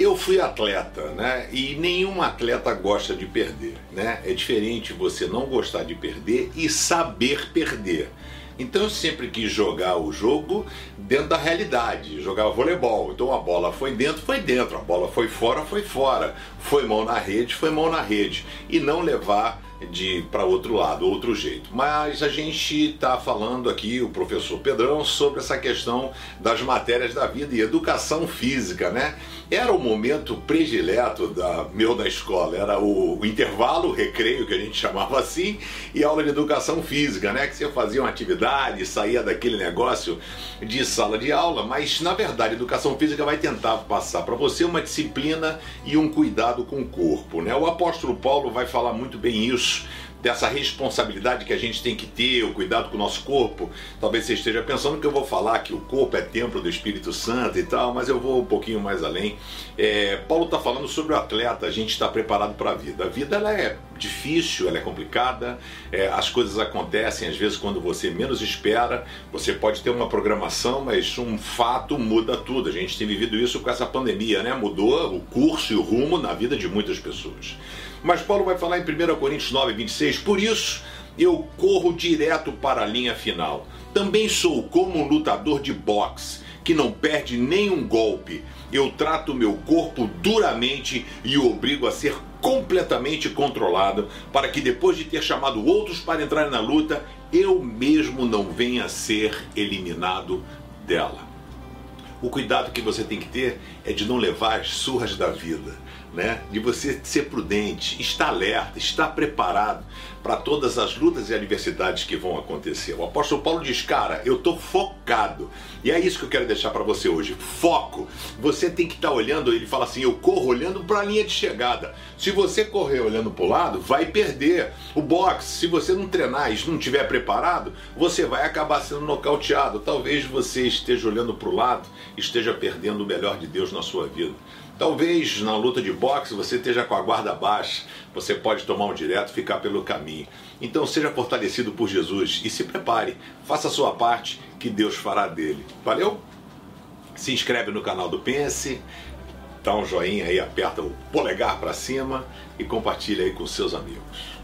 Eu fui atleta, né? E nenhum atleta gosta de perder, né? É diferente você não gostar de perder e saber perder. Então eu sempre quis jogar o jogo dentro da realidade, jogar voleibol. Então a bola foi dentro, foi dentro, a bola foi fora, foi fora. Foi mão na rede, foi mão na rede. E não levar de para outro lado, outro jeito. Mas a gente está falando aqui, o professor Pedrão, sobre essa questão das matérias da vida e educação física, né? Era o momento predileto da meu da escola, era o, o intervalo, o recreio que a gente chamava assim, e aula de educação física, né? Que você fazia uma atividade, saía daquele negócio de sala de aula, mas na verdade, educação física vai tentar passar para você uma disciplina e um cuidado com o corpo, né? O apóstolo Paulo vai falar muito bem isso dessa responsabilidade que a gente tem que ter, o cuidado com o nosso corpo. Talvez você esteja pensando que eu vou falar que o corpo é templo do Espírito Santo e tal, mas eu vou um pouquinho mais além. É, Paulo está falando sobre o atleta, a gente está preparado para a vida. A vida ela é difícil, ela é complicada, é, as coisas acontecem às vezes quando você menos espera. Você pode ter uma programação, mas um fato muda tudo. A gente tem vivido isso com essa pandemia, né? Mudou o curso e o rumo na vida de muitas pessoas. Mas Paulo vai falar em 1 Coríntios 9, 26, por isso eu corro direto para a linha final. Também sou como um lutador de boxe que não perde nenhum golpe. Eu trato meu corpo duramente e o obrigo a ser completamente controlado para que depois de ter chamado outros para entrar na luta, eu mesmo não venha a ser eliminado dela. O cuidado que você tem que ter é de não levar as surras da vida né? de você ser prudente, estar alerta, estar preparado para todas as lutas e adversidades que vão acontecer. O apóstolo Paulo diz: Cara, eu estou focado. E é isso que eu quero deixar para você hoje: foco. Você tem que estar tá olhando, ele fala assim: Eu corro olhando para a linha de chegada. Se você correr olhando para o lado, vai perder. O boxe, se você não treinar e não estiver preparado, você vai acabar sendo nocauteado. Talvez você esteja olhando para o lado, esteja perdendo o melhor de Deus na sua vida. Talvez na luta de boxe você esteja com a guarda baixa, você pode tomar um direto ficar pelo caminho. Então seja fortalecido por Jesus e se prepare, faça a sua parte que Deus fará dele. Valeu? Se inscreve no canal do Pense, dá um joinha aí, aperta o polegar para cima e compartilha aí com seus amigos.